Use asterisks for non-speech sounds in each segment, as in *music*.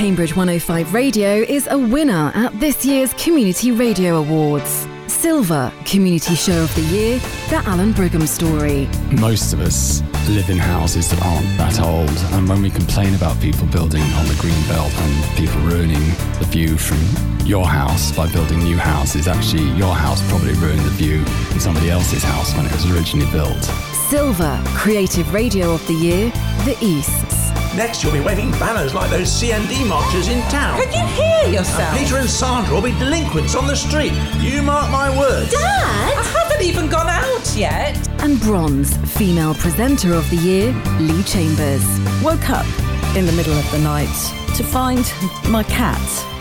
Cambridge 105 Radio is a winner at this year's Community Radio Awards. Silver Community Show of the Year, The Alan Brigham Story. Most of us live in houses that aren't that old, and when we complain about people building on the green belt and people ruining the view from your house by building new houses, actually, your house probably ruined the view in somebody else's house when it was originally built. Silver Creative Radio of the Year, The Easts. Next, you'll be waving banners like those CND marchers in town. Can you hear yourself? And Peter and Sandra will be delinquents on the street. You mark my words. Dad? I haven't even gone out yet. And Bronze Female Presenter of the Year, Lee Chambers. Woke up in the middle of the night to find my cat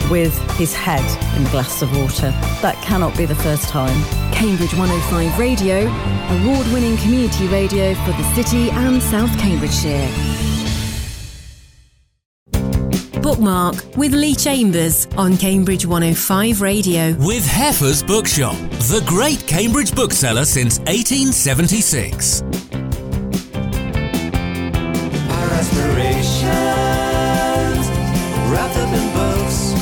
with his head in a glass of water. That cannot be the first time. Cambridge 105 Radio, award winning community radio for the city and South Cambridgeshire. Bookmark with Lee Chambers on Cambridge 105 Radio. With Heffer's Bookshop, the great Cambridge bookseller since 1876. Our aspirations wrapped up in books.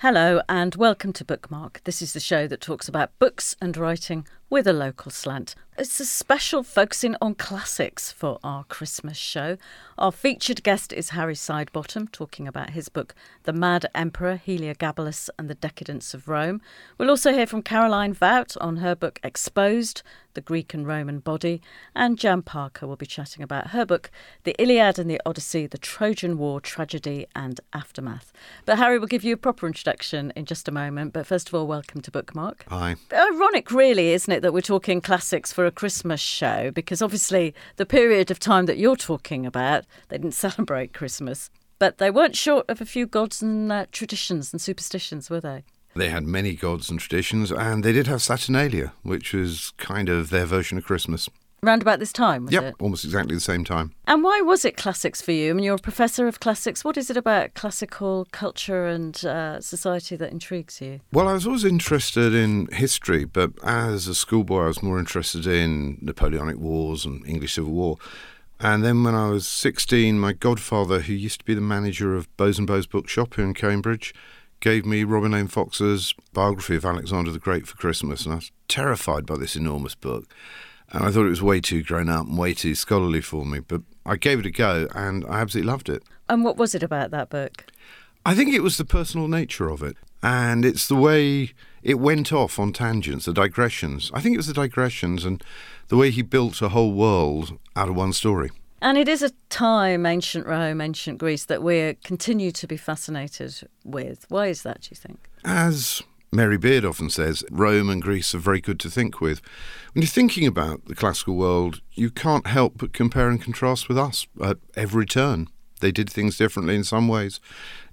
Hello and welcome to Bookmark. This is the show that talks about books and writing with a local slant. It's a special focusing on classics for our Christmas show. Our featured guest is Harry Sidebottom, talking about his book, The Mad Emperor, Heliogabalus and the Decadence of Rome. We'll also hear from Caroline Vout on her book, Exposed, The Greek and Roman Body. And Jan Parker will be chatting about her book, The Iliad and the Odyssey, The Trojan War, Tragedy and Aftermath. But Harry will give you a proper introduction in just a moment. But first of all, welcome to Bookmark. Hi. Ironic, really, isn't it, that we're talking classics for a Christmas show? Because obviously, the period of time that you're talking about, they didn't *laughs* celebrate Christmas. But they weren't short of a few gods and uh, traditions and superstitions, were they? They had many gods and traditions, and they did have Saturnalia, which was kind of their version of Christmas. Round about this time, was yep, it? almost exactly the same time. And why was it classics for you? I mean, you're a professor of classics. What is it about classical culture and uh, society that intrigues you? Well, I was always interested in history, but as a schoolboy, I was more interested in Napoleonic Wars and English Civil War. And then when I was 16, my godfather, who used to be the manager of Bowes and Bowes Bookshop here in Cambridge, gave me Robin M. Fox's biography of Alexander the Great for Christmas, and I was terrified by this enormous book. And I thought it was way too grown up and way too scholarly for me, but I gave it a go and I absolutely loved it. And what was it about that book? I think it was the personal nature of it, and it's the way it went off on tangents, the digressions. I think it was the digressions and the way he built a whole world out of one story. And it is a time, ancient Rome, ancient Greece, that we continue to be fascinated with. Why is that, do you think? As Mary Beard often says, Rome and Greece are very good to think with. When you're thinking about the classical world, you can't help but compare and contrast with us at every turn. They did things differently in some ways.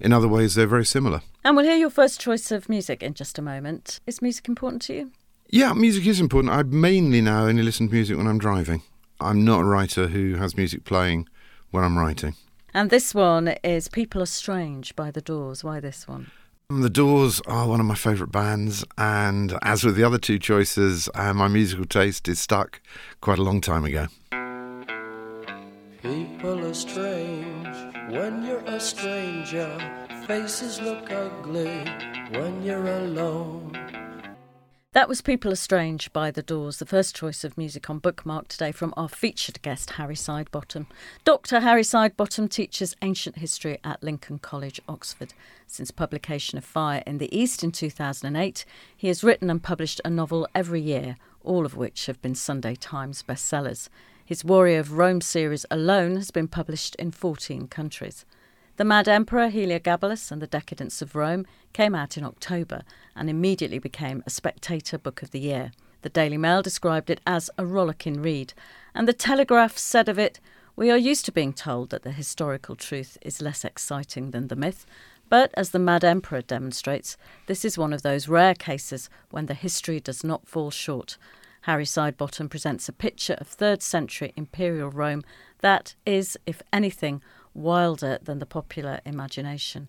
In other ways, they're very similar. And we'll hear your first choice of music in just a moment. Is music important to you? Yeah, music is important. I mainly now only listen to music when I'm driving. I'm not a writer who has music playing when I'm writing. And this one is People Are Strange by The Doors. Why this one? The Doors are one of my favourite bands, and as with the other two choices, uh, my musical taste is stuck quite a long time ago. People are strange when you're a stranger. Faces look ugly when you're alone. That was People Are Strange by The Doors, the first choice of music on Bookmark today from our featured guest, Harry Sidebottom. Dr. Harry Sidebottom teaches ancient history at Lincoln College, Oxford. Since publication of Fire in the East in 2008, he has written and published a novel every year, all of which have been Sunday Times bestsellers. His Warrior of Rome series alone has been published in 14 countries. The Mad Emperor, Heliogabalus, and the Decadence of Rome came out in October and immediately became a Spectator Book of the Year. The Daily Mail described it as a rollicking read, and the Telegraph said of it, We are used to being told that the historical truth is less exciting than the myth, but as the Mad Emperor demonstrates, this is one of those rare cases when the history does not fall short. Harry Sidebottom presents a picture of 3rd century imperial Rome that is, if anything, wilder than the popular imagination.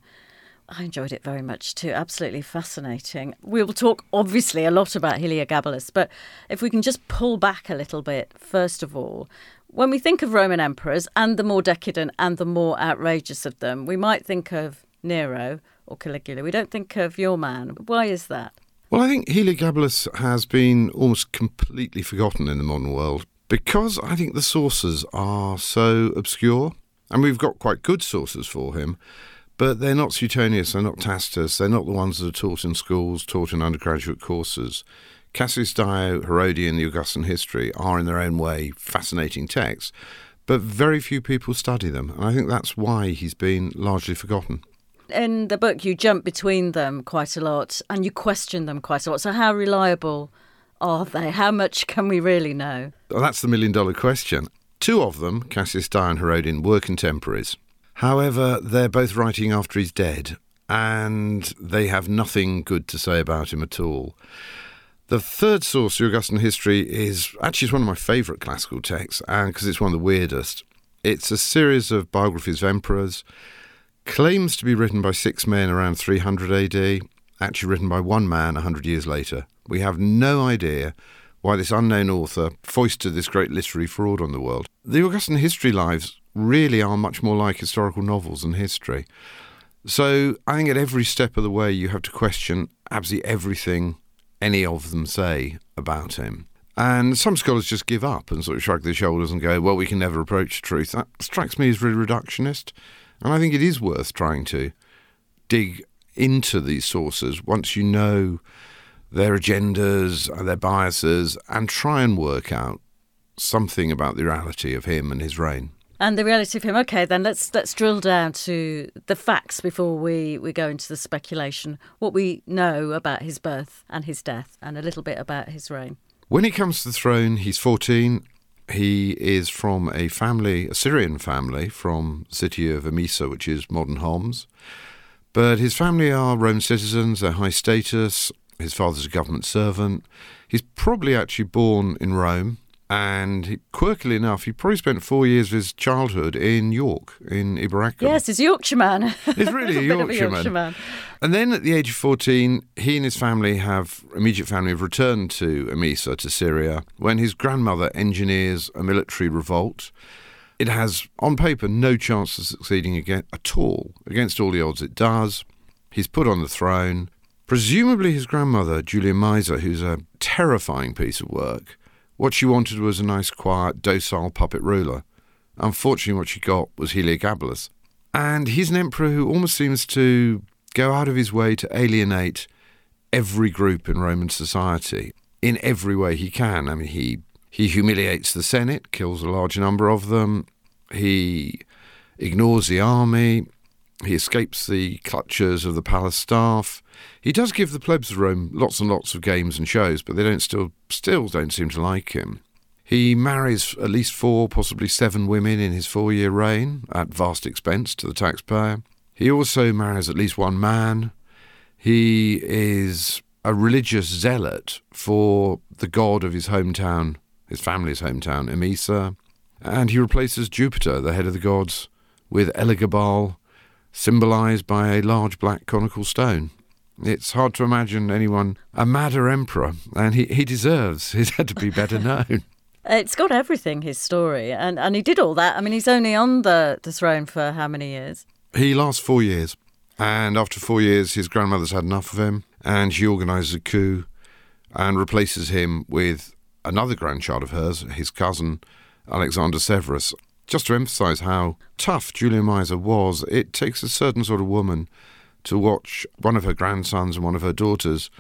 I enjoyed it very much too. Absolutely fascinating. We will talk obviously a lot about Heliogabalus, but if we can just pull back a little bit, first of all, when we think of Roman emperors and the more decadent and the more outrageous of them, we might think of Nero or Caligula. We don't think of your man. Why is that? Well, I think Heliogabalus has been almost completely forgotten in the modern world because I think the sources are so obscure. And we've got quite good sources for him, but they're not Suetonius, they're not Tacitus, they're not the ones that are taught in schools, taught in undergraduate courses. Cassius Dio, Herodian, the Augustan history are in their own way fascinating texts, but very few people study them. And I think that's why he's been largely forgotten. In the book, you jump between them quite a lot and you question them quite a lot. So, how reliable are they? How much can we really know? Well, that's the million dollar question. Two of them, Cassius Dio and Herodian, were contemporaries. However, they're both writing after he's dead, and they have nothing good to say about him at all. The third source, the Augustan history, is actually one of my favourite classical texts, and because it's one of the weirdest. It's a series of biographies of emperors, claims to be written by six men around 300 AD, actually written by one man 100 years later. We have no idea why this unknown author foisted this great literary fraud on the world. The Augustan history lives really are much more like historical novels than history. So I think at every step of the way you have to question absolutely everything any of them say about him. And some scholars just give up and sort of shrug their shoulders and go, well, we can never approach truth. That strikes me as really reductionist. And I think it is worth trying to dig into these sources once you know their agendas, their biases, and try and work out something about the reality of him and his reign. And the reality of him. Okay, then let's let's drill down to the facts before we, we go into the speculation. What we know about his birth and his death, and a little bit about his reign. When he comes to the throne, he's 14. He is from a family, a Syrian family, from the city of Emesa, which is modern Homs. But his family are Roman citizens, they're high status. His father's a government servant. He's probably actually born in Rome and he, quirkily enough, he probably spent four years of his childhood in York, in Eboracum. Yes, he's a Yorkshire man. He's really *laughs* a, Yorkshire, a Yorkshire man. man. And then at the age of 14, he and his family have, immediate family, have returned to Emesa, to Syria, when his grandmother engineers a military revolt. It has, on paper, no chance of succeeding again, at all. Against all the odds, it does. He's put on the throne. Presumably, his grandmother, Julia Maesa, who's a terrifying piece of work, what she wanted was a nice, quiet, docile puppet ruler. Unfortunately, what she got was Heliogabalus. And he's an emperor who almost seems to go out of his way to alienate every group in Roman society in every way he can. I mean, he, he humiliates the Senate, kills a large number of them, he ignores the army, he escapes the clutches of the palace staff. He does give the plebs of Rome lots and lots of games and shows, but they don't still still don't seem to like him. He marries at least four, possibly seven women in his four-year reign at vast expense to the taxpayer. He also marries at least one man. He is a religious zealot for the god of his hometown, his family's hometown, Emesa, and he replaces Jupiter, the head of the gods, with Elagabal, symbolized by a large black conical stone. It's hard to imagine anyone a madder emperor, and he, he deserves. He's had to be better *laughs* known. It's got everything, his story. And, and he did all that. I mean, he's only on the, the throne for how many years? He lasts four years. And after four years, his grandmother's had enough of him, and she organises a coup and replaces him with another grandchild of hers, his cousin, Alexander Severus just to emphasize how tough Julia Maesa was, it takes a certain sort of woman to watch one of her grandsons and one of her daughters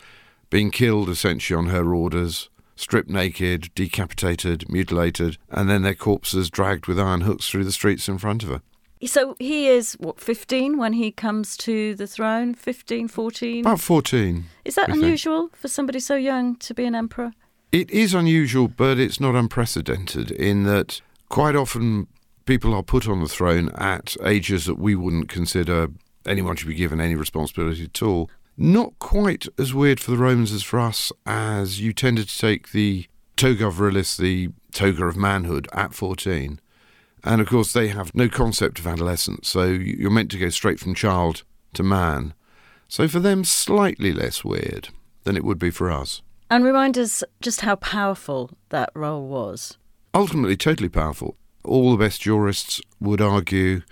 being killed essentially on her orders, stripped naked, decapitated, mutilated, and then their corpses dragged with iron hooks through the streets in front of her. So he is, what, 15 when he comes to the throne? 15, 14? About 14. Is that unusual think. for somebody so young to be an emperor? It is unusual, but it's not unprecedented in that quite often people are put on the throne at ages that we wouldn't consider anyone should be given any responsibility at all. Not quite as weird for the Romans as for us, as you tended to take the toga virilis, the toga of manhood, at 14. And of course, they have no concept of adolescence, so you're meant to go straight from child to man. So for them, slightly less weird than it would be for us. And remind us just how powerful that role was. Ultimately, totally powerful. All the best jurists would argue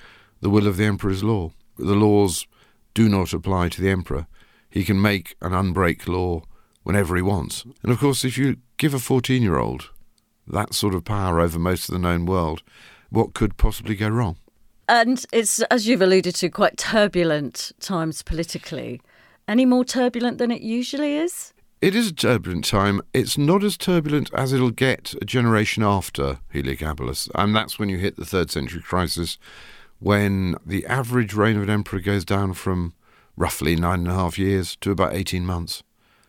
the will of the emperor's law. The laws do not apply to the emperor. He can make and unbreak law whenever he wants. And of course, if you give a 14 year old that sort of power over most of the known world, what could possibly go wrong? And it's, as you've alluded to, quite turbulent times politically. Any more turbulent than it usually is? It is a turbulent time. It's not as turbulent as it'll get a generation after Heliogabalus. And that's when you hit the third century crisis, when the average reign of an emperor goes down from roughly nine and a half years to about 18 months.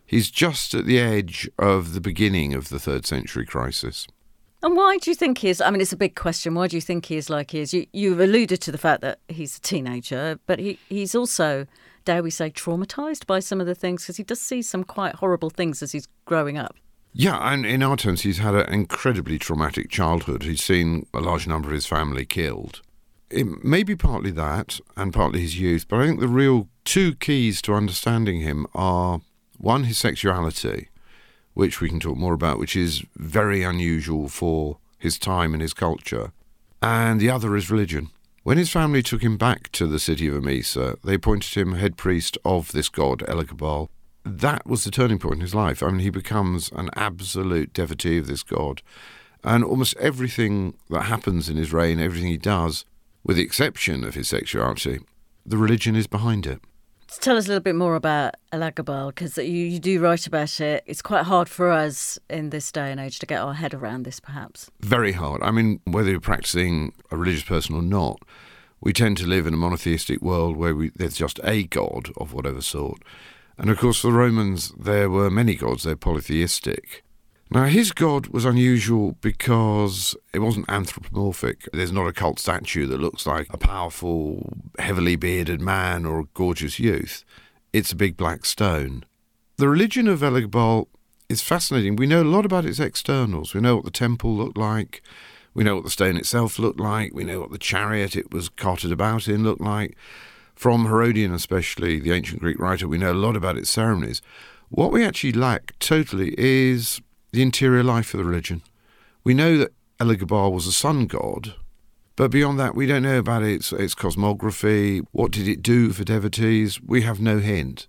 He's just at the edge of the beginning of the third century crisis. And why do you think he is? I mean, it's a big question. Why do you think he is like he is? You, you've alluded to the fact that he's a teenager, but he, he's also, dare we say, traumatized by some of the things because he does see some quite horrible things as he's growing up. Yeah, and in our terms, he's had an incredibly traumatic childhood. He's seen a large number of his family killed. It may be partly that and partly his youth, but I think the real two keys to understanding him are one, his sexuality, which we can talk more about, which is very unusual for his time and his culture. And the other is religion. When his family took him back to the city of Emesa, they appointed him head priest of this god, Elagabal. That was the turning point in his life. I mean, he becomes an absolute devotee of this god. And almost everything that happens in his reign, everything he does, with the exception of his sexuality, the religion is behind it. Tell us a little bit more about Elagabal because you, you do write about it. It's quite hard for us in this day and age to get our head around this, perhaps. Very hard. I mean, whether you're practicing a religious person or not, we tend to live in a monotheistic world where we, there's just a god of whatever sort. And of course, for the Romans, there were many gods, they're polytheistic. Now, his god was unusual because it wasn't anthropomorphic. There's not a cult statue that looks like a powerful, heavily bearded man or a gorgeous youth. It's a big black stone. The religion of Elagabal is fascinating. We know a lot about its externals. We know what the temple looked like. We know what the stone itself looked like. We know what the chariot it was carted about in looked like. From Herodian, especially, the ancient Greek writer, we know a lot about its ceremonies. What we actually lack totally is the interior life of the religion. We know that Elagabal was a sun god, but beyond that, we don't know about its, its cosmography. What did it do for devotees? We have no hint.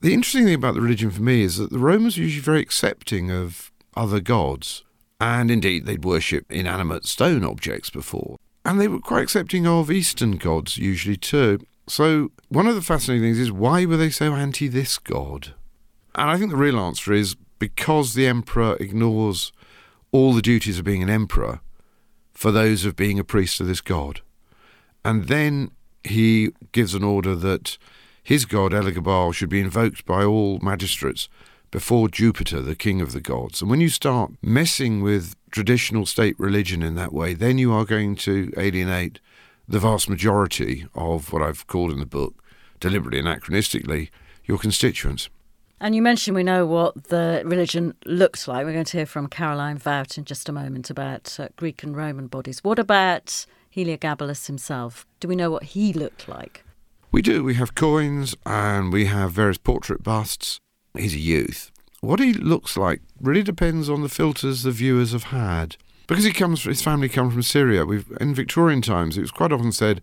The interesting thing about the religion for me is that the Romans were usually very accepting of other gods, and indeed they'd worship inanimate stone objects before. And they were quite accepting of Eastern gods usually too. So, one of the fascinating things is why were they so anti this god? And I think the real answer is because the emperor ignores all the duties of being an emperor for those of being a priest of this god. And then he gives an order that his god, Elagabal, should be invoked by all magistrates before Jupiter, the king of the gods. And when you start messing with traditional state religion in that way, then you are going to alienate the vast majority of what I've called in the book, deliberately anachronistically, your constituents. And you mentioned we know what the religion looked like. We're going to hear from Caroline Vout in just a moment about uh, Greek and Roman bodies. What about Heliogabalus himself? Do we know what he looked like? We do. We have coins and we have various portrait busts. He's a youth. What he looks like really depends on the filters the viewers have had. Because he comes, his family come from Syria. We've in Victorian times, it was quite often said,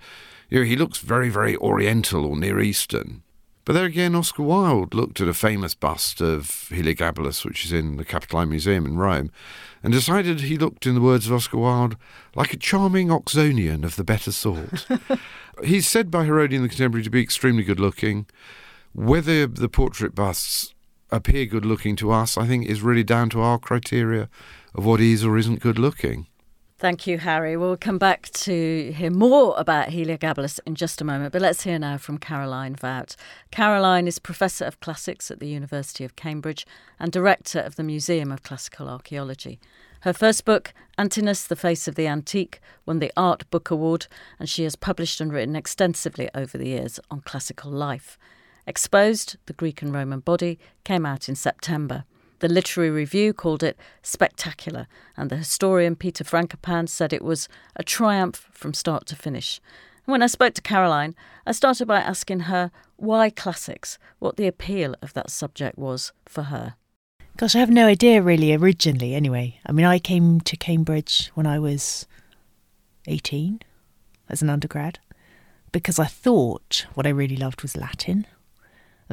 you know, he looks very, very Oriental or Near Eastern. But there again, Oscar Wilde looked at a famous bust of Heliogabalus, which is in the Capitoline Museum in Rome, and decided he looked, in the words of Oscar Wilde, like a charming Oxonian of the better sort. *laughs* He's said by Herodian the Contemporary to be extremely good looking. Whether the portrait busts appear good looking to us, I think, is really down to our criteria of what is or isn't good looking. Thank you, Harry. We'll come back to hear more about Heliogabalus in just a moment, but let's hear now from Caroline Vout. Caroline is Professor of Classics at the University of Cambridge and Director of the Museum of Classical Archaeology. Her first book, Antinous, The Face of the Antique, won the Art Book Award, and she has published and written extensively over the years on classical life. Exposed, The Greek and Roman Body, came out in September. The literary review called it spectacular, and the historian Peter Frankopan said it was a triumph from start to finish. When I spoke to Caroline, I started by asking her why classics, what the appeal of that subject was for her. Gosh, I have no idea really originally, anyway. I mean, I came to Cambridge when I was 18 as an undergrad because I thought what I really loved was Latin.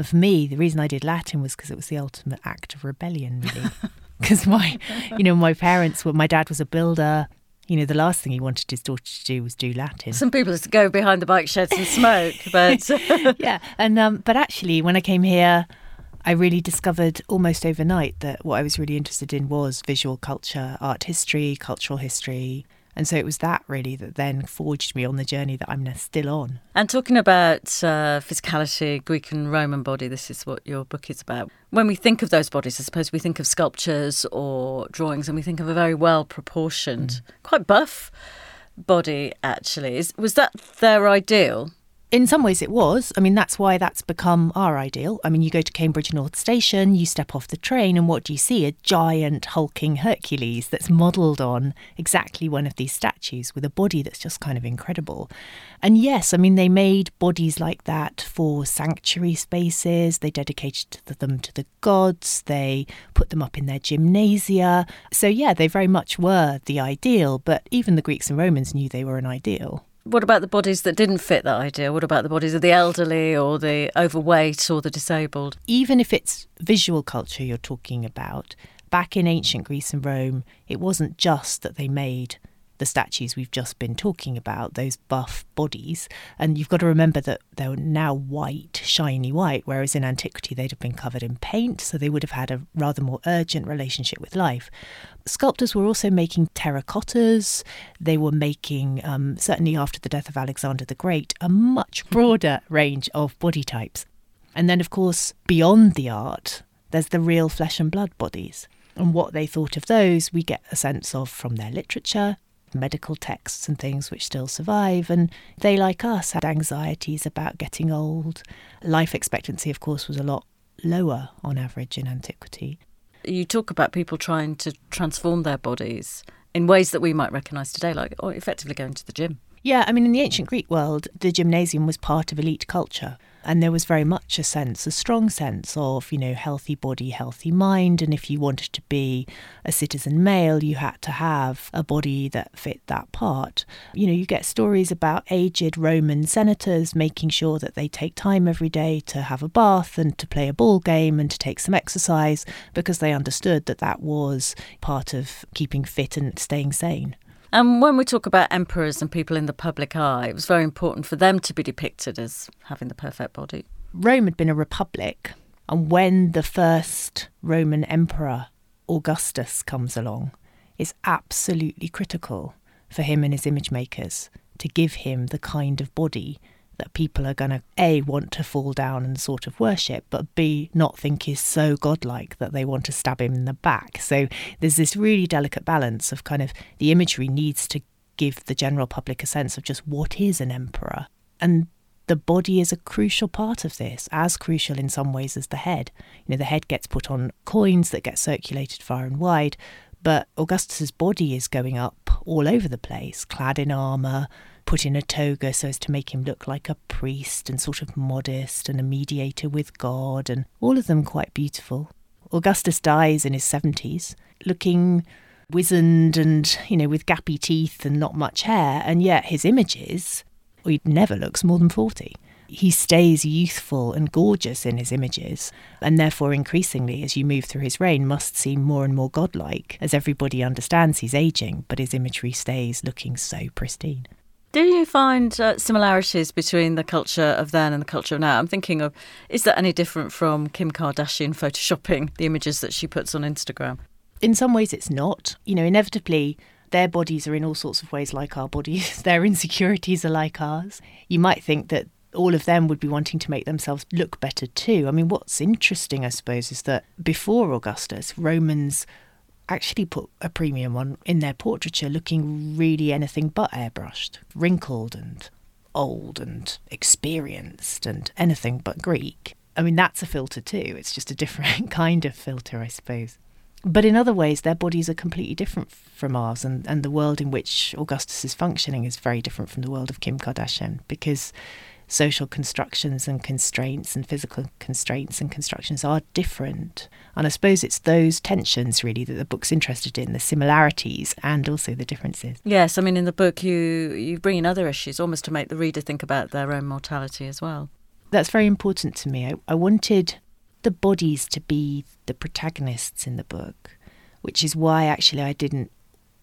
And for me, the reason I did Latin was because it was the ultimate act of rebellion, really. *laughs* Because my, you know, my parents were, my dad was a builder. You know, the last thing he wanted his daughter to do was do Latin. Some people just go behind the bike sheds and smoke, *laughs* but *laughs* yeah. And um, but actually, when I came here, I really discovered almost overnight that what I was really interested in was visual culture, art history, cultural history, and so it was that really that then forged me on the journey that I'm still on. And talking about uh, physicality, Greek and Roman body, this is what your book is about. When we think of those bodies, I suppose we think of sculptures or drawings and we think of a very well proportioned, mm. quite buff body actually. Is, was that their ideal? In some ways it was. I mean, that's why that's become our ideal. I mean, you go to Cambridge North Station, you step off the train, and what do you see? A giant hulking Hercules that's modelled on exactly one of these statues with a body that's just kind of incredible. And yes, I mean, they made bodies like that for sanctuary spaces, they dedicated them to the gods, they put them up in their gymnasia. So, yeah, they very much were the ideal, but even the Greeks and Romans knew they were an ideal. What about the bodies that didn't fit that idea? What about the bodies of the elderly or the overweight or the disabled? Even if it's visual culture you're talking about, back in ancient Greece and Rome, it wasn't just that they made the statues we've just been talking about, those buff bodies. And you've got to remember that they're now white, shiny white, whereas in antiquity they'd have been covered in paint, so they would have had a rather more urgent relationship with life. Sculptors were also making terracottas. They were making, um, certainly after the death of Alexander the Great, a much broader range of body types. And then, of course, beyond the art, there's the real flesh and blood bodies. And what they thought of those, we get a sense of from their literature, medical texts and things which still survive. And they, like us, had anxieties about getting old. Life expectancy, of course, was a lot lower on average in antiquity. You talk about people trying to transform their bodies in ways that we might recognise today, like oh, effectively going to the gym. Yeah, I mean, in the ancient Greek world, the gymnasium was part of elite culture. And there was very much a sense, a strong sense of, you know, healthy body, healthy mind. And if you wanted to be a citizen male, you had to have a body that fit that part. You know, you get stories about aged Roman senators making sure that they take time every day to have a bath and to play a ball game and to take some exercise because they understood that that was part of keeping fit and staying sane. And when we talk about emperors and people in the public eye, it was very important for them to be depicted as having the perfect body. Rome had been a republic, and when the first Roman emperor, Augustus, comes along, it's absolutely critical for him and his image makers to give him the kind of body that people are going to a want to fall down and sort of worship but b not think is so godlike that they want to stab him in the back so there's this really delicate balance of kind of the imagery needs to give the general public a sense of just what is an emperor and the body is a crucial part of this, as crucial in some ways as the head. You know, the head gets put on coins that get circulated far and wide, but Augustus's body is going up all over the place, clad in armour, put in a toga so as to make him look like a priest and sort of modest and a mediator with God, and all of them quite beautiful. Augustus dies in his 70s, looking wizened and, you know, with gappy teeth and not much hair, and yet his images, well, he never looks more than 40 he stays youthful and gorgeous in his images, and therefore, increasingly, as you move through his reign, must seem more and more godlike, as everybody understands he's aging, but his imagery stays looking so pristine. Do you find uh, similarities between the culture of then and the culture of now? I'm thinking of is that any different from Kim Kardashian photoshopping the images that she puts on Instagram? In some ways, it's not. You know, inevitably, their bodies are in all sorts of ways like our bodies, *laughs* their insecurities are like ours. You might think that all of them would be wanting to make themselves look better too. I mean, what's interesting, I suppose, is that before Augustus, Romans actually put a premium on in their portraiture looking really anything but airbrushed, wrinkled and old and experienced and anything but Greek. I mean, that's a filter too. It's just a different *laughs* kind of filter, I suppose. But in other ways, their bodies are completely different from ours, and, and the world in which Augustus is functioning is very different from the world of Kim Kardashian because social constructions and constraints and physical constraints and constructions are different. And I suppose it's those tensions really that the book's interested in the similarities and also the differences. Yes, I mean, in the book, you, you bring in other issues almost to make the reader think about their own mortality as well. That's very important to me. I, I wanted the bodies to be the protagonists in the book, which is why actually I didn't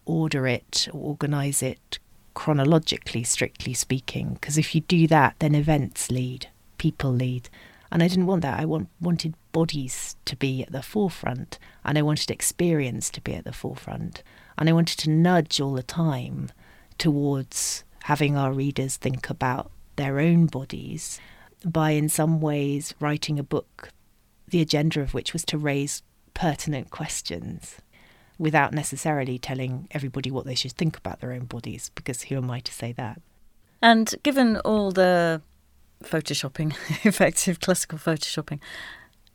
order it or organise it chronologically, strictly speaking, because if you do that, then events lead, people lead. And I didn't want that. I want, wanted bodies to be at the forefront, and I wanted experience to be at the forefront. And I wanted to nudge all the time towards having our readers think about their own bodies by, in some ways, writing a book, the agenda of which was to raise pertinent questions without necessarily telling everybody what they should think about their own bodies, because who am I to say that? And given all the photoshopping, *laughs* effective classical photoshopping,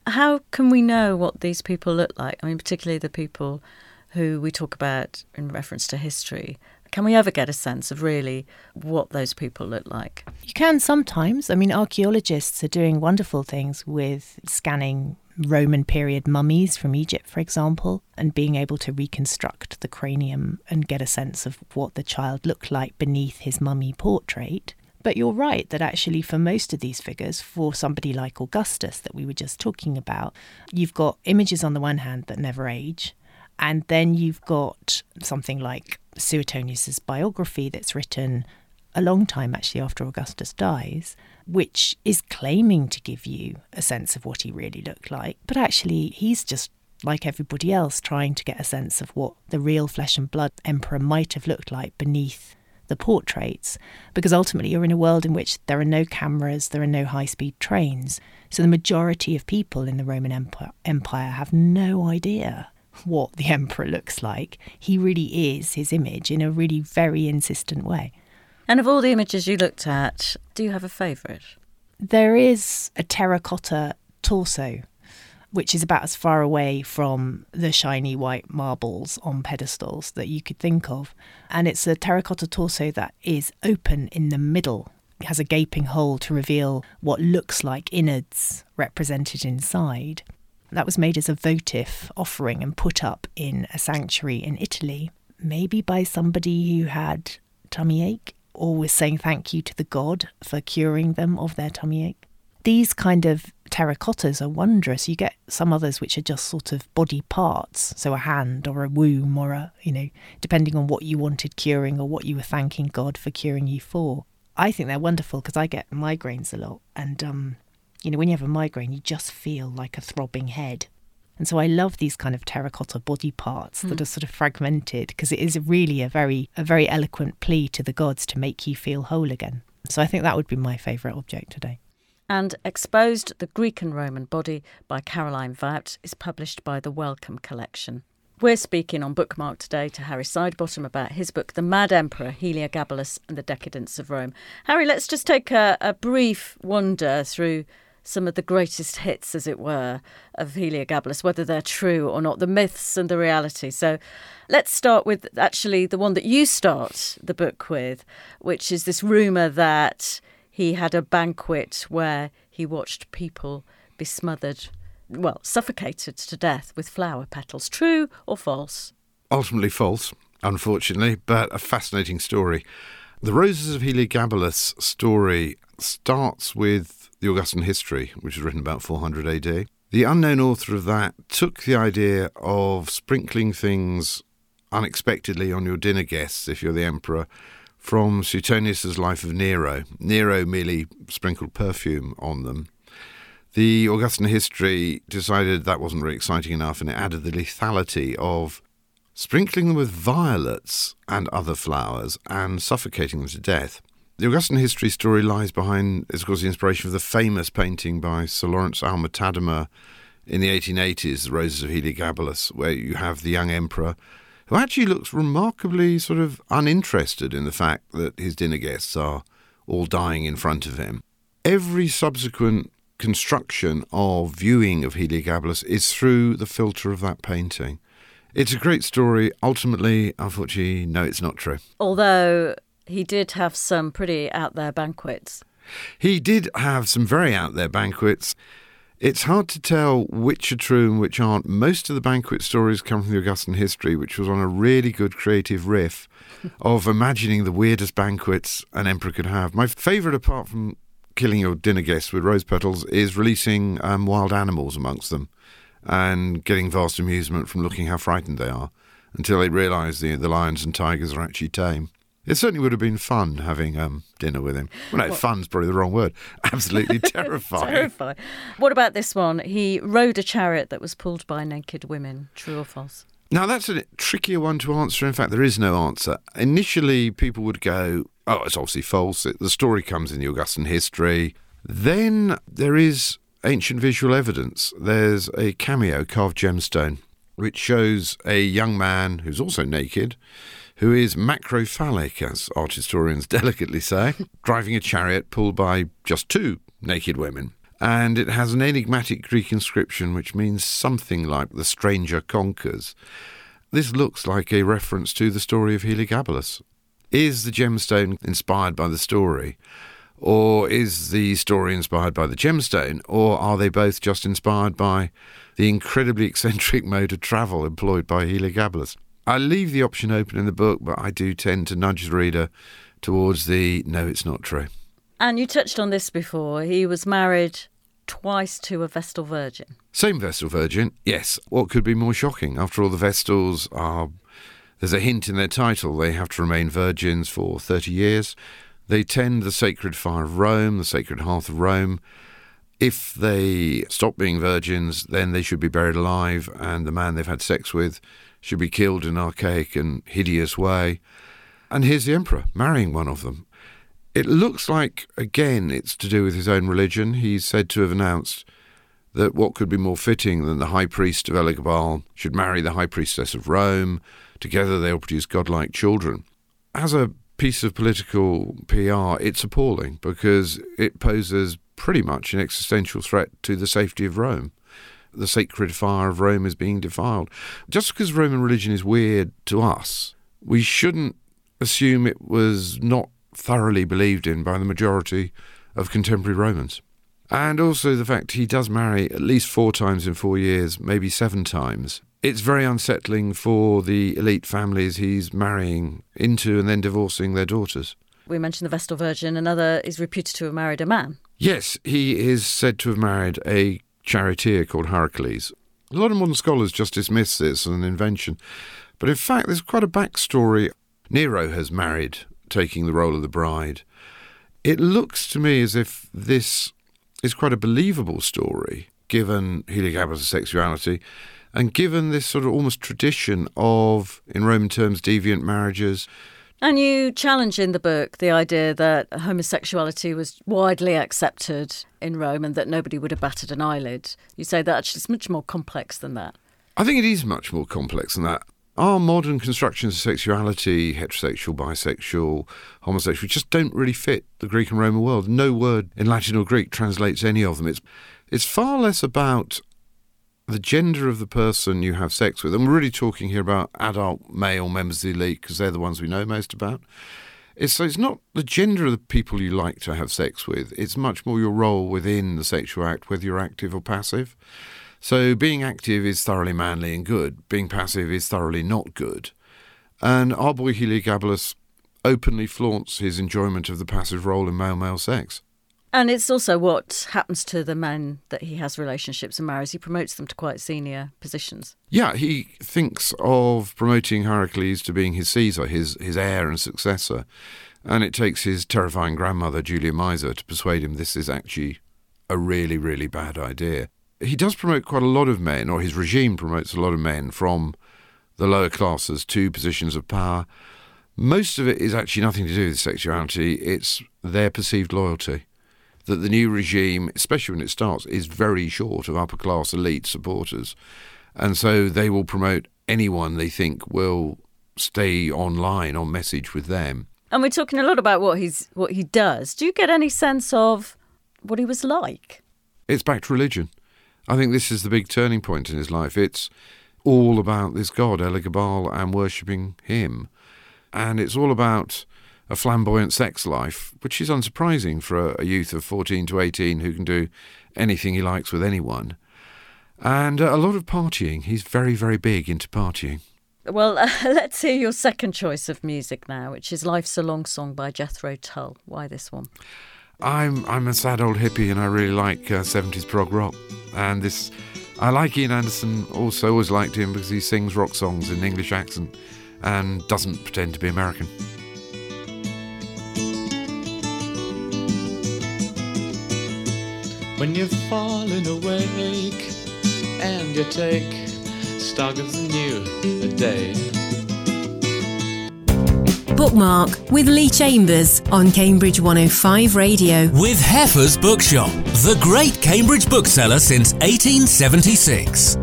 how can we know what these people look like? I mean, particularly the people who we talk about in reference to history. Can we ever get a sense of really what those people look like? You can sometimes. I mean, archaeologists are doing wonderful things with scanning Roman period mummies from Egypt, for example, and being able to reconstruct the cranium and get a sense of what the child looked like beneath his mummy portrait. But you're right that actually, for most of these figures, for somebody like Augustus that we were just talking about, you've got images on the one hand that never age, and then you've got something like Suetonius's biography that's written a long time actually after Augustus dies, which is claiming to give you a sense of what he really looked like. But actually, he's just like everybody else trying to get a sense of what the real flesh and blood emperor might have looked like beneath the portraits. Because ultimately, you're in a world in which there are no cameras, there are no high speed trains. So the majority of people in the Roman Empire have no idea what the *laughs* emperor looks like. He really is his image in a really very insistent way. And of all the images you looked at, do you have a favourite? There is a terracotta torso, which is about as far away from the shiny white marbles on pedestals that you could think of. And it's a terracotta torso that is open in the middle. It has a gaping hole to reveal what looks like innards represented inside. That was made as a votive offering and put up in a sanctuary in Italy, maybe by somebody who had tummy ache always saying thank you to the god for curing them of their tummy ache. These kind of terracottas are wondrous. You get some others which are just sort of body parts, so a hand or a womb or a, you know, depending on what you wanted curing or what you were thanking God for curing you for. I think they're wonderful because I get migraines a lot. And, um, you know, when you have a migraine, you just feel like a throbbing head. And so I love these kind of terracotta body parts mm. that hmm. are sort of fragmented because it is really a very a very eloquent plea to the gods to make you feel whole again. So I think that would be my favourite object today. And Exposed the Greek and Roman Body by Caroline Vout is published by the Wellcome Collection. We're speaking on Bookmark today to Harry Sidebottom about his book, The Mad Emperor, Heliogabalus and the Decadence of Rome. Harry, let's just take a, a brief wander through some of the greatest hits, as it were, of Heliogabalus, whether they're true or not, the myths and the reality. So let's start with actually the one that you start the book with, which is this rumour that he had a banquet where he watched people be smothered, well, suffocated to death with flower petals. True or false? Ultimately false, unfortunately, but a fascinating story. The Roses of Heliogabalus story starts with the Augustan History, which was written about 400 AD. The unknown author of that took the idea of sprinkling things unexpectedly on your dinner guests, if you're the emperor, from Suetonius's Life of Nero. Nero merely sprinkled perfume on them. The Augustan history decided that wasn't really exciting enough, and it added the lethality of sprinkling them with violets and other flowers and suffocating them to death. The Augustan history story lies behind, is of course, the inspiration of the famous painting by Sir Lawrence Alma Tadema in the 1880s, The Roses of Heliogabalus, where you have the young emperor who actually looks remarkably sort of uninterested in the fact that his dinner guests are all dying in front of him. Every subsequent construction of viewing of Heliogabalus is through the filter of that painting. It's a great story. Ultimately, unfortunately, no, it's not true. Although he did have some pretty out there banquets. He did have some very out there banquets. It's hard to tell which are true and which aren't. Most of the banquet stories come from the Augustan history, which was on a really good creative riff *laughs* of imagining the weirdest banquets an emperor could have. My favourite, apart from killing your dinner guests with rose petals, is releasing um, wild animals amongst them and getting vast amusement from looking how frightened they are until they realise the, the lions and tigers are actually tame. It certainly would have been fun having um, dinner with him. Well, no, What? fun's probably the wrong word. *laughs* Absolutely terrifying. Terrifying. What about this one? He rode a chariot that was pulled by naked women. True or false? Now, that's a trickier one to answer. In fact, there is no answer. Initially, people would go, oh, it's obviously false. It, the story comes in the Augustan history. Then there is ancient visual evidence. There's a cameo carved gemstone, which shows a young man who's also naked, who is macrophallic, as art historians *laughs* delicately say, driving a chariot pulled by just two naked women. And it has an enigmatic Greek inscription which means something like the stranger conquers. This looks like a reference to the story of Heliogabalus. Is the gemstone inspired by the story? Or is the story inspired by the gemstone? Or are they both just inspired by the incredibly *laughs* eccentric mode of travel employed by Heliogabalus? I leave the option open in the book, but I do tend to nudge the reader towards the no, it's not true. And you touched on this before. He was married twice to a Vestal Virgin. Same Vestal Virgin, yes. What could be more shocking? After all, the Vestals are. There's a hint in their title. They have to remain virgins for 30 years. They tend the sacred fire of Rome, the sacred hearth of Rome. If they stop being virgins, then they should be buried alive, and the man they've had sex with should be killed in an archaic and hideous way. And here's the emperor marrying one of them. It looks like, again, it's to do with his own religion. He's said to have announced that what could be more fitting than the high priest of Elagabal should marry the high priestess of Rome. Together they'll produce godlike children. As a piece of political PR, it's appalling because it poses pretty much an existential threat to the safety of Rome. The sacred fire of Rome is being defiled. Just because Roman religion is weird to us, we shouldn't assume it was not thoroughly believed in by the majority of contemporary Romans. And also the fact he does marry at least four times in four years, maybe seven times. It's very unsettling for the elite families he's marrying into and then divorcing their daughters. We mentioned the Vestal Virgin. Another is reputed to have married a man. Yes, he is said to have married a charioteer called Heracles. A lot of modern scholars just dismiss this as an invention, but in fact, there's quite a backstory. Nero has married, taking the role of the bride. It looks to me as if this is quite a believable story, given Heliogabalus' sexuality, and given this sort of almost tradition of, in Roman terms, deviant marriages. And you challenge in the book the idea that homosexuality was widely accepted in Rome and that nobody would have batted an eyelid. You say that actually it's much more complex than that. I think it is much more complex than that. Our modern constructions of sexuality, heterosexual, bisexual, homosexual, just don't really fit the Greek and Roman world. No word in Latin or Greek translates any of them. It's, it's far less about the gender of the person you have sex with. And we're really talking here about adult male members of the elite because they're the ones we know most about. It's, so it's not the gender of the people you like to have sex with, it's much more your role within the sexual act, whether you're active or passive. So being active is thoroughly manly and good. Being passive is thoroughly not good. And our boy Heliogabalus openly flaunts his enjoyment of the passive role in male-male sex. And it's also what happens to the men that he has relationships and marries. He promotes them to quite senior positions. Yeah, he thinks of promoting Heracles to being his Caesar, his, his heir and successor. And it takes his terrifying grandmother, Julia Maesa, to persuade him this is actually a really, really bad idea. He does promote quite a lot of men, or his regime promotes a lot of men from the lower classes to positions of power. Most of it is actually nothing to do with sexuality, it's their perceived loyalty. That the new regime, especially when it starts, is very short of upper class elite supporters. And so they will promote anyone they think will stay online on message with them. And we're talking a lot about what he's what he does. Do you get any sense of what he was like? It's back to religion. I think this is the big turning point in his life. It's all about this god, Elagabal, and worshipping him. And it's all about a flamboyant sex life, which is unsurprising for a, a youth of 14 to 18 who can do anything he likes with anyone. And uh, a lot of partying. He's very, very big into partying. Well, uh, *laughs* let's hear your second choice of music now, which is Life's a Long Song by Jethro Tull. Why this one? I'm I'm a sad old hippie, and I really like uh, 70s prog rock. And this, I like Ian Anderson. Also, always liked him because he sings rock songs in English accent and doesn't pretend to be American. When you're falling awake and you take stock of the new day. Bookmark with Lee Chambers on Cambridge 105 Radio. With Heffer's Bookshop, the great Cambridge bookseller since 1876.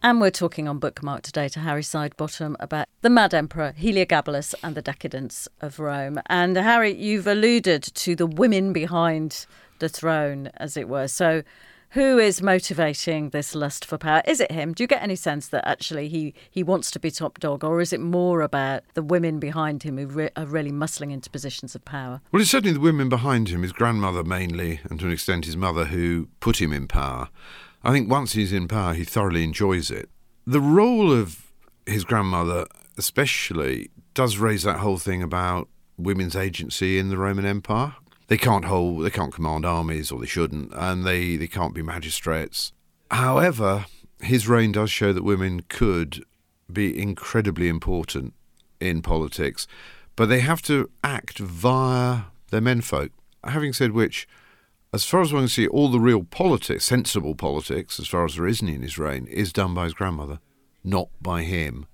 And we're talking on Bookmark today to Harry Sidebottom about the Mad Emperor, Heliogabalus, and the decadence of Rome. And Harry, you've alluded to the women behind the throne, as it were. So, who is motivating this lust for power? Is it him? Do you get any sense that actually he, he wants to be top dog, or is it more about the women behind him who re- are really muscling into positions of power? Well, it's certainly the women behind him, his grandmother mainly, and to an extent his mother, who put him in power. I think once he's in power, he thoroughly enjoys it. The role of his grandmother, especially, does raise that whole thing about women's agency in the Roman Empire. They can't hold, they can't command armies, or they shouldn't, and they, they can't be magistrates. However, his reign does show that women could be incredibly important in politics, but they have to act via their menfolk. Having said which, as far as one can see, all the real politics, sensible politics, as far as there is any in his reign, is done by his grandmother, not by him.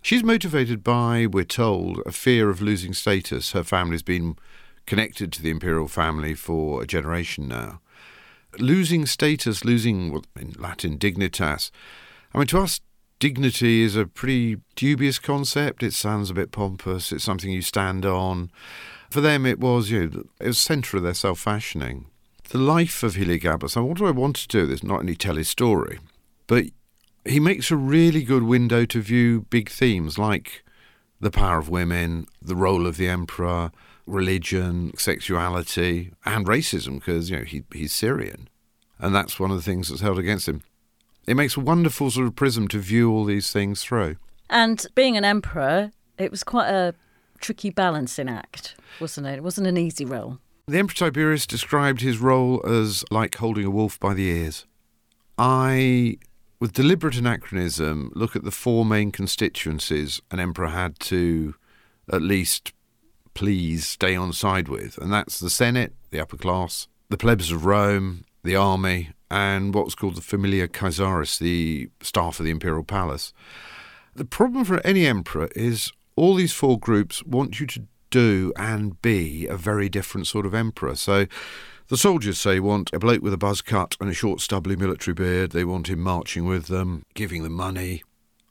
She's motivated by, we're told, a fear of losing status. Her family's been connected to the imperial family for a generation now. Losing status, losing, well, in Latin, dignitas. I mean, to us, dignity is a pretty dubious concept. It sounds a bit pompous. It's something you stand on. For them, it was, you know, it was centre of their self-fashioning the life of Heliogabalus. And what do I want to do? This not only tell his story, but he makes a really good window to view big themes like the power of women, the role of the emperor, religion, sexuality, and racism, because you know he, he's Syrian, and that's one of the things that's held against him. It makes a wonderful sort of prism to view all these things through. And being an emperor, it was quite a tricky balancing act, wasn't it? It wasn't an easy role. The Emperor Tiberius described his role as like holding a wolf by the ears. I, with deliberate anachronism, look at the four main constituencies an emperor had to at least please stay on side with, and that's the Senate, the upper class, the plebs of Rome, the army, and what's called the Familia Caesaris, the staff of the imperial palace. The problem for any emperor is all these four groups want you to do and be a very different sort of emperor. So the soldiers say want a bloke with a buzz cut and a short stubbly military beard. They want him marching with them, giving them money.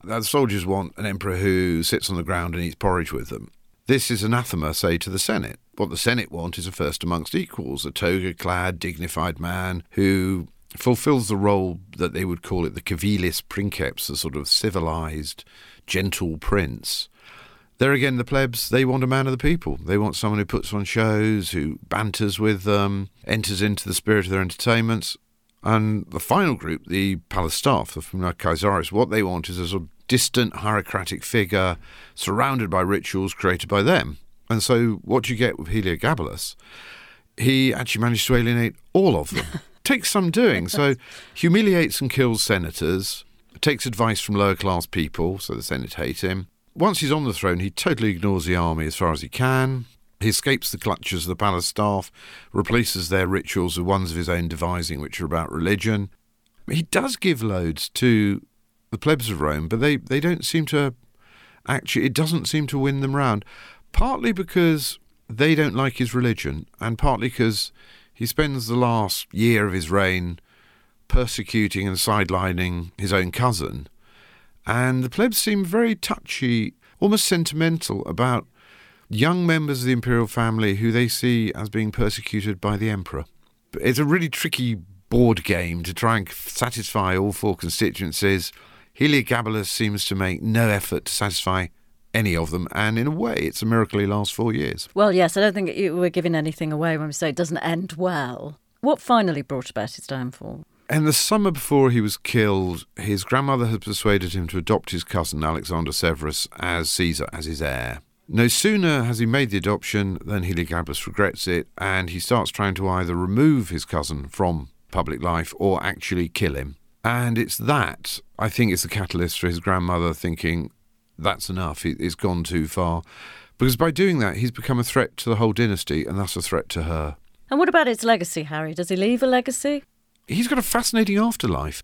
The soldiers want an emperor who sits on the ground and eats porridge with them. This is anathema, say, to the Senate. What the Senate want is a first amongst equals, a toga clad, dignified man who fulfills the role that they would call it the civilis princeps, the sort of civilized, gentle prince. There again, the plebs, they want a man of the people. They want someone who puts on shows, who banters with them, enters into the spirit of their entertainments. And the final group, the palace staff, the Caesaris, what they want is a sort of distant hierocratic figure surrounded by rituals created by them. And so what do you get with Heliogabalus, he actually managed to alienate all of them. *laughs* takes some doing. So humiliates and kills senators, takes advice from lower class people, so the Senate hate him. Once he's on the throne, he totally ignores the army as far as he can. He escapes the clutches of the palace staff, replaces their rituals with ones of his own devising, which are about religion. He does give loads to the plebs of Rome, but they, they don't seem to actually, it doesn't seem to win them round. Partly because they don't like his religion, and partly because he spends the last year of his reign persecuting and sidelining his own cousin. And the plebs seem very touchy almost sentimental about young members of the imperial family who they see as being persecuted by the emperor. It's a really tricky board game to try and satisfy all four constituencies. Heliogabalus seems to make no effort to satisfy any of them, and in a way, it's a miracle he lasts four years. Well, yes, I don't think we're giving anything away when we say it doesn't end well. What finally brought about his downfall? And the summer before he was killed, his grandmother had persuaded him to adopt his cousin Alexander Severus as Caesar, as his heir. No sooner has he made the adoption than Heliogabalus regrets it, and he starts trying to either remove his cousin from public life or actually kill him. And it's that, I think, is the catalyst for his grandmother thinking, that's enough, it- it's gone too far. Because by doing that, he's become a threat to the whole dynasty and thus a threat to her. And what about his legacy, Harry? Does he leave a legacy? He's got a fascinating afterlife.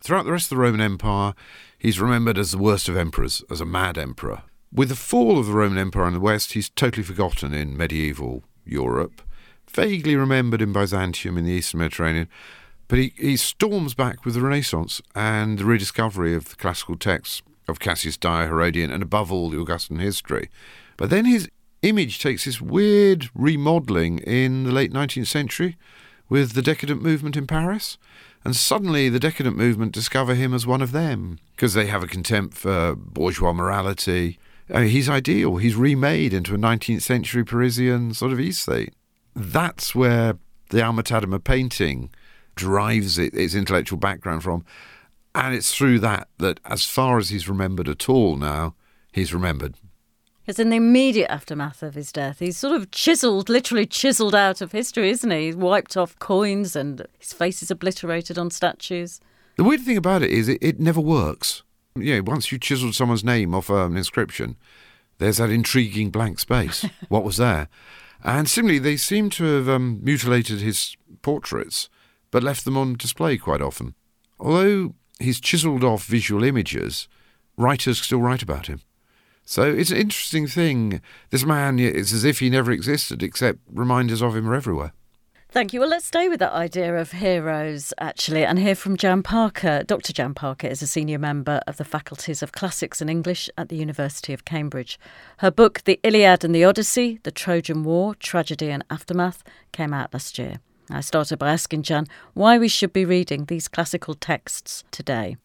Throughout the rest of the Roman Empire, he's remembered as the worst of emperors, as a mad emperor. With the fall of the Roman Empire in the West, he's totally forgotten in medieval Europe, vaguely remembered in Byzantium in the Eastern Mediterranean, but he, he storms back with the Renaissance and the rediscovery of the classical texts of Cassius Dio, Herodian, and above all, the Augustan history. But then his image takes this weird remodelling in the late 19th century with the decadent movement in Paris. And suddenly the decadent movement discover him as one of them because they have a contempt for bourgeois morality. He's ideal. He's remade into a 19th century Parisian sort of aesthete. That's where the Alma Tadema painting drives it, its intellectual background from. And it's through that that, as far as he's remembered at all now, he's remembered. Because in the immediate aftermath of his death, he's sort of chiselled, literally chiselled out of history, isn't he? He's wiped off coins and his face is obliterated on statues. The weird thing about it is it, it never works. You know, once you chiseled someone's name off um, an inscription, there's that intriguing blank space. *laughs* what was there? And similarly, they seem to have um, mutilated his portraits, but left them on display quite often. Although he's chiselled off visual images, writers still write about him. So it's an interesting thing. This man, it's as if he never existed, except reminders of him are everywhere. Thank you. Well, let's stay with that idea of heroes, actually, and hear from Jan Parker. Dr. Jan Parker is a senior member of the faculties of classics and English at the University of Cambridge. Her book, The Iliad and the Odyssey The Trojan War, Tragedy and Aftermath, came out last year. I started by asking Jan why we should be reading these classical texts today.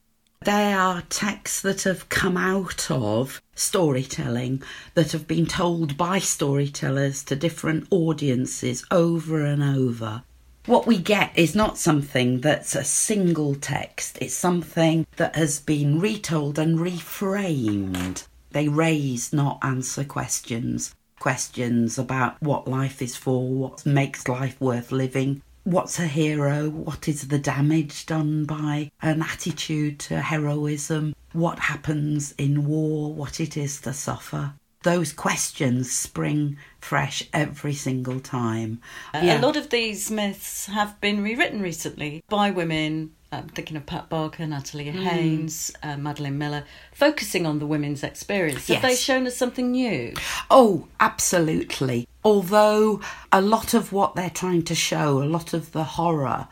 They are texts that have come out of storytelling, that have been told by storytellers to different audiences over and over. What we get is not something that's a single text, it's something that has been retold and reframed. They raise, not answer questions. Questions about what life is for, what makes life worth living, what's a hero, what is the damage done by an attitude to heroism, what happens in war, what it is to suffer. Those questions spring fresh every single time. A lot of these myths have been rewritten recently by women. I'm thinking of Pat Barker, Natalie Mm. Haynes, uh, Madeline Miller, focusing on the women's experience. Have they Yes. shown us something new? Oh, absolutely. Although a lot of what they're trying to show, a lot of the horror,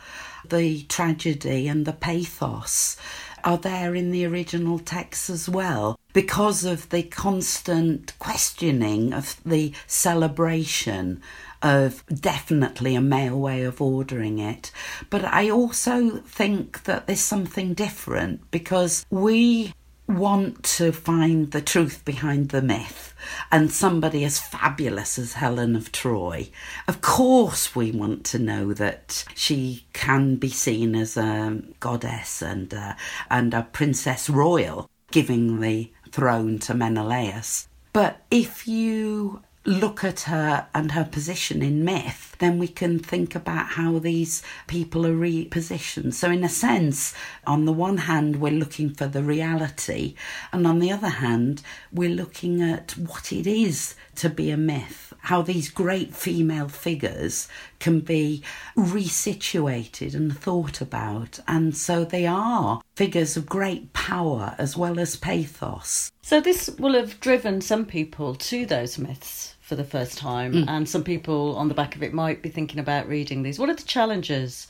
the tragedy, and the pathos are there in the original text as well because of the constant questioning of the celebration of definitely a male way of ordering it. But I also think that there's something different because we want to find the truth behind the myth and somebody as fabulous as Helen of Troy. Of course, we want to know that she can be seen as a goddess and a, and a princess royal, giving the throne to Menelaus. But if you look at her and her position in myth, then we can think about how these people are repositioned. So, in a sense, on the one hand, we're looking for the reality, and on the other hand, we're looking at what it is to be a myth, how these great female figures can be resituated and thought about. And so they are figures of great power as well as pathos. So this will have driven some people to those myths for the first time, Mm. and some people on the back of it might be thinking about reading these. What are the challenges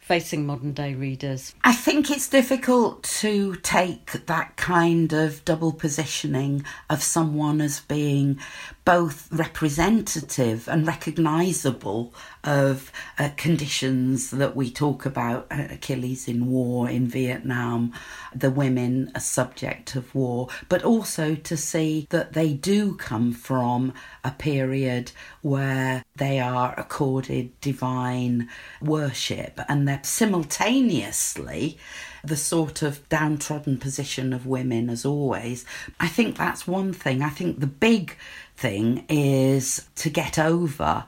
facing modern day readers? I think it's difficult to take that kind of double positioning of someone as being both representative and recognisable of uh, conditions that we talk about uh, Achilles in war in Vietnam, the women a subject of war, but also to see that they do come from a period where they are accorded divine worship and they're simultaneously the sort of downtrodden position of women as always. I think that's one thing. I think the big thing is to get over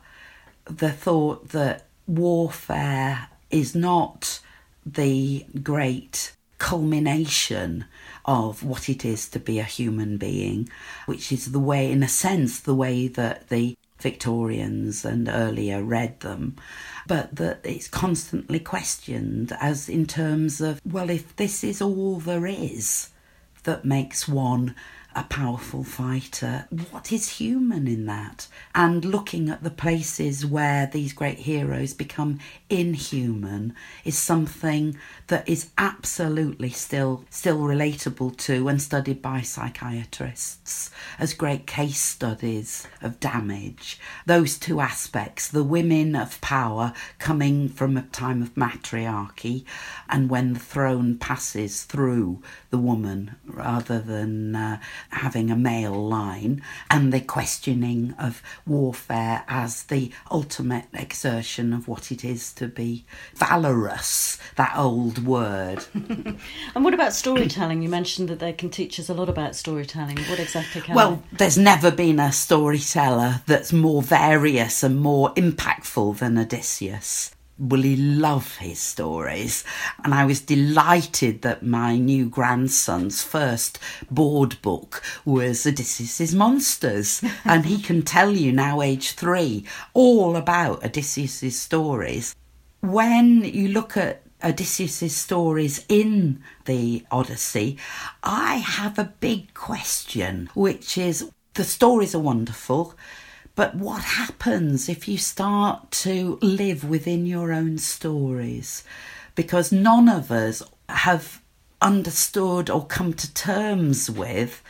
the thought that warfare is not the great culmination of what it is to be a human being, which is the way, in a sense, the way that the Victorians and earlier read them, but that it's constantly questioned as in terms of, well, if this is all there is that makes one a powerful fighter. What is human in that? And looking at the places where these great heroes become inhuman is something that is absolutely still still relatable to and studied by psychiatrists as great case studies of damage. Those two aspects, the women of power coming from a time of matriarchy and when the throne passes through the woman rather than uh, having a male line, and the questioning of warfare as the ultimate exertion of what it is to be valorous, that old word. *laughs* and what about storytelling? You mentioned that they can teach us a lot about storytelling. What exactly can Well, there's never been a storyteller that's more various and more impactful than Odysseus really love his stories. And I was delighted that my new grandson's first board book was Odysseus's Monsters. *laughs* and he can tell you now, age three, all about Odysseus's stories. When you look at Odysseus's stories in the Odyssey, I have a big question, which is the stories are wonderful. But what happens if you start to live within your own stories? Because none of us have understood or come to terms with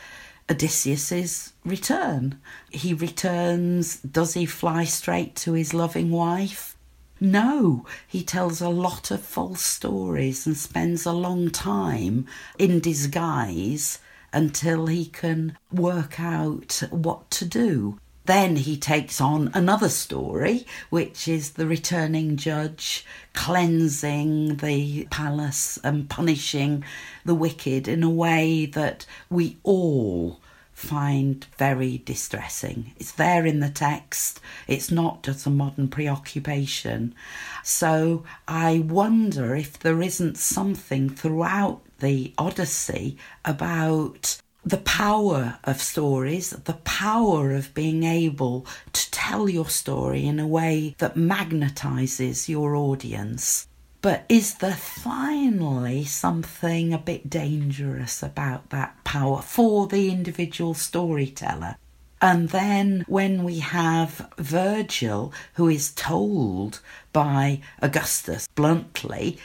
Odysseus's return. He returns, does he fly straight to his loving wife? No, he tells a lot of false stories and spends a long time in disguise until he can work out what to do. Then he takes on another story, which is the returning judge cleansing the palace and punishing the wicked in a way that we all find very distressing. It's there in the text, it's not just a modern preoccupation. So I wonder if there isn't something throughout the Odyssey about the power of stories, the power of being able to tell your story in a way that magnetizes your audience. But is there finally something a bit dangerous about that power for the individual storyteller? And then when we have Virgil, who is told by Augustus bluntly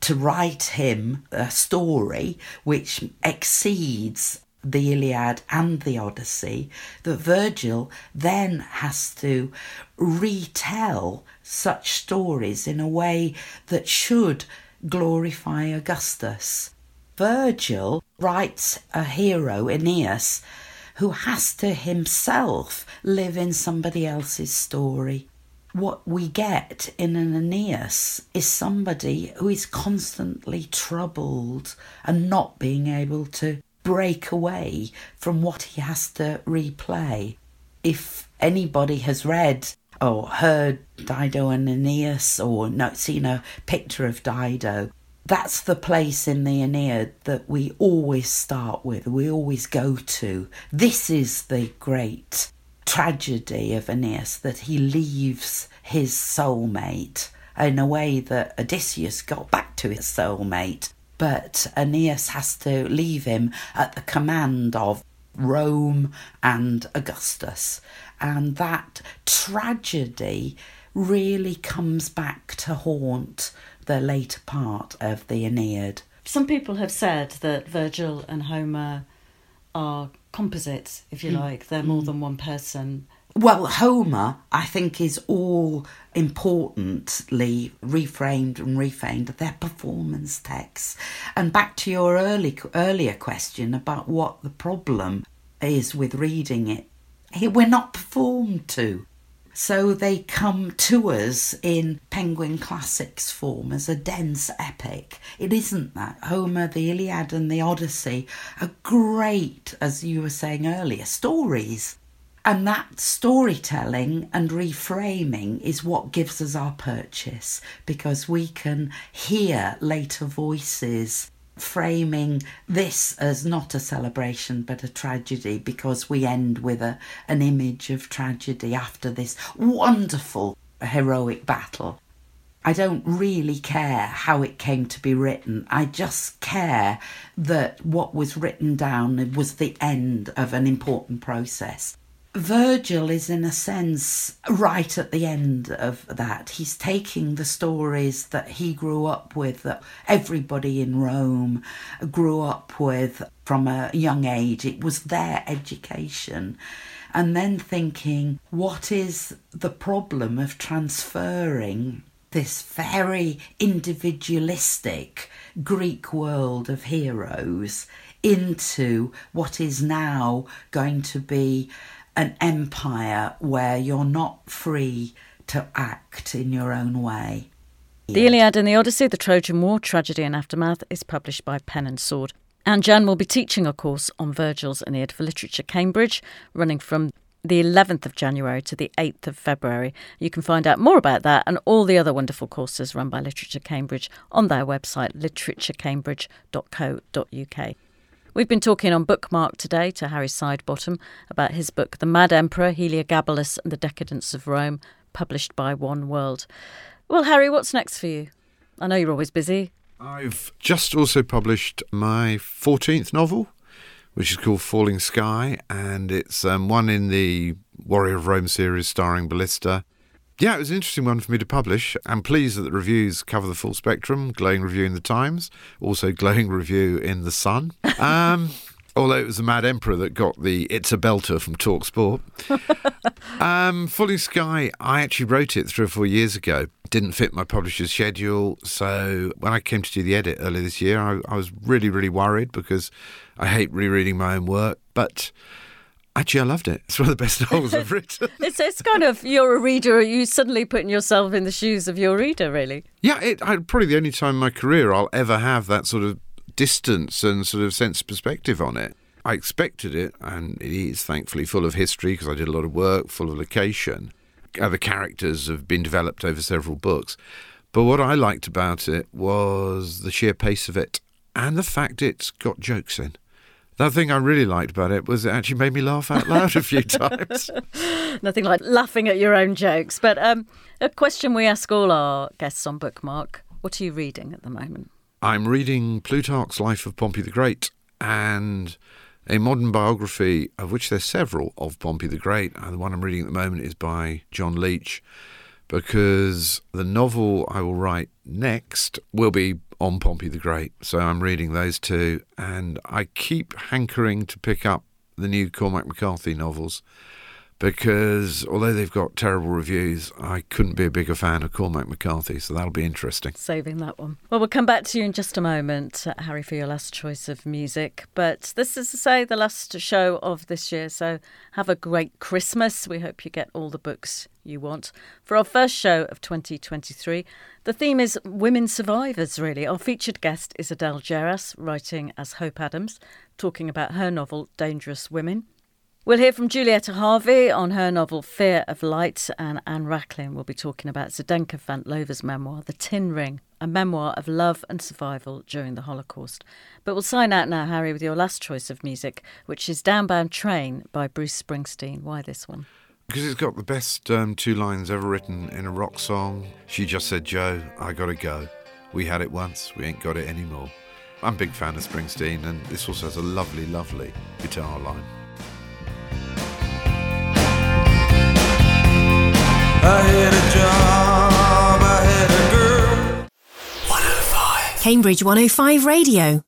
to write him a story which exceeds the Iliad and the Odyssey, that Virgil then has to retell such stories in a way that should glorify Augustus. Virgil writes a hero, Aeneas, who has to himself live in somebody else's story. What we get in an Aeneas is somebody who is constantly troubled and not being able to break away from what he has to replay. If anybody has read or heard Dido and Aeneas or not seen a picture of Dido, that's the place in the Aeneid that we always start with, we always go to. This is the great tragedy of Aeneas that he leaves his soulmate in a way that Odysseus got back to his soulmate but Aeneas has to leave him at the command of Rome and Augustus. And that tragedy really comes back to haunt the later part of the Aeneid. Some people have said that Virgil and Homer are composites, if you Mm. like. They're more than one person. Well, Homer, I think, is all importantly reframed and reframed. They're performance texts. And back to your early earlier question about what the problem is with reading it, we're not performed to. So they come to us in Penguin Classics form as a dense epic. It isn't that. Homer, the Iliad, and the Odyssey are great, as you were saying earlier, stories. And that storytelling and reframing is what gives us our purchase because we can hear later voices framing this as not a celebration but a tragedy because we end with a, an image of tragedy after this wonderful heroic battle. I don't really care how it came to be written. I just care that what was written down was the end of an important process. Virgil is, in a sense, right at the end of that. He's taking the stories that he grew up with, that everybody in Rome grew up with from a young age. It was their education. And then thinking, what is the problem of transferring this very individualistic Greek world of heroes into what is now going to be an empire where you're not free to act in your own way. The Iliad and the Odyssey, the Trojan War, Tragedy and Aftermath, is published by Pen and Sword. And Jan will be teaching a course on Virgil's Aeneid for Literature Cambridge, running from the 11th of January to the 8th of February. You can find out more about that and all the other wonderful courses run by Literature Cambridge on their website, literaturecambridge.co.uk. We've been talking on Bookmark today to Harry Sidebottom about his book, The Mad Emperor, Heliogabalus and the Decadence of Rome, published by Oneworld. Well, Harry, what's next for you? I know you're always busy. I've just also published my 14th novel, which is called Falling Sky, and it's um, one in the Warrior of Rome series starring Ballista. Yeah, it was an interesting one for me to publish. I'm pleased that the reviews cover the full spectrum. Glowing review in the Times, also glowing review in the Sun. Um, *laughs* although it was the Mad Emperor that got the "It's a Belter" from Talksport. *laughs* um, Falling Sky, I actually wrote it three or four years ago. Didn't fit my publisher's schedule, so when I came to do the edit earlier this year, I, I was really, really worried because I hate rereading my own work, but. Actually, I loved it. It's one of the best novels I've *laughs* written. It's, it's kind of, you're a reader, you suddenly putting yourself in the shoes of your reader, really. Yeah, it, I, probably the only time in my career I'll ever have that sort of distance and sort of sense of perspective on it. I expected it, and it is thankfully full of history because I did a lot of work, full of location. Other characters have been developed over several books. But what I liked about it was the sheer pace of it and the fact it's got jokes in. The thing I really liked about it was it actually made me laugh out loud a few *laughs* times. *laughs* Nothing like laughing at your own jokes. But um, a question we ask all our guests on Bookmark What are you reading at the moment? I'm reading Plutarch's Life of Pompey the Great and a modern biography, of which there's several, of Pompey the Great. And the one I'm reading at the moment is by John Leach, because the novel I will write next will be on Pompey the Great. So I'm reading those two, and I keep hankering to pick up the new Cormac McCarthy novels because although they've got terrible reviews, I couldn't be a bigger fan of Cormac McCarthy, so that'll be interesting. Saving that one. Well, we'll come back to you in just a moment, Harry, for your last choice of music. But this is to say the last show of this year, so have a great Christmas. We hope you get all the books you want. For our first show of 2023, the theme is women survivors, really. Our featured guest is Adele Geras, writing as Hope Adams, talking about her novel Dangerous Women. We'll hear from Julietta Harvey on her novel Fear of Light, and Anne Racklin will be talking about Zdenka Fantlová's memoir, The Tin Ring, a memoir of love and survival during the Holocaust. But we'll sign out now, Harry, with your last choice of music, which is Downbound Train by Bruce Springsteen. Why this one? Because it's got the best um, two lines ever written in a rock song. She just said, Joe, I gotta go. We had it once, we ain't got it anymore. I'm a big fan of Springsteen, and this also has a lovely, lovely guitar line. Cambridge 105 Radio.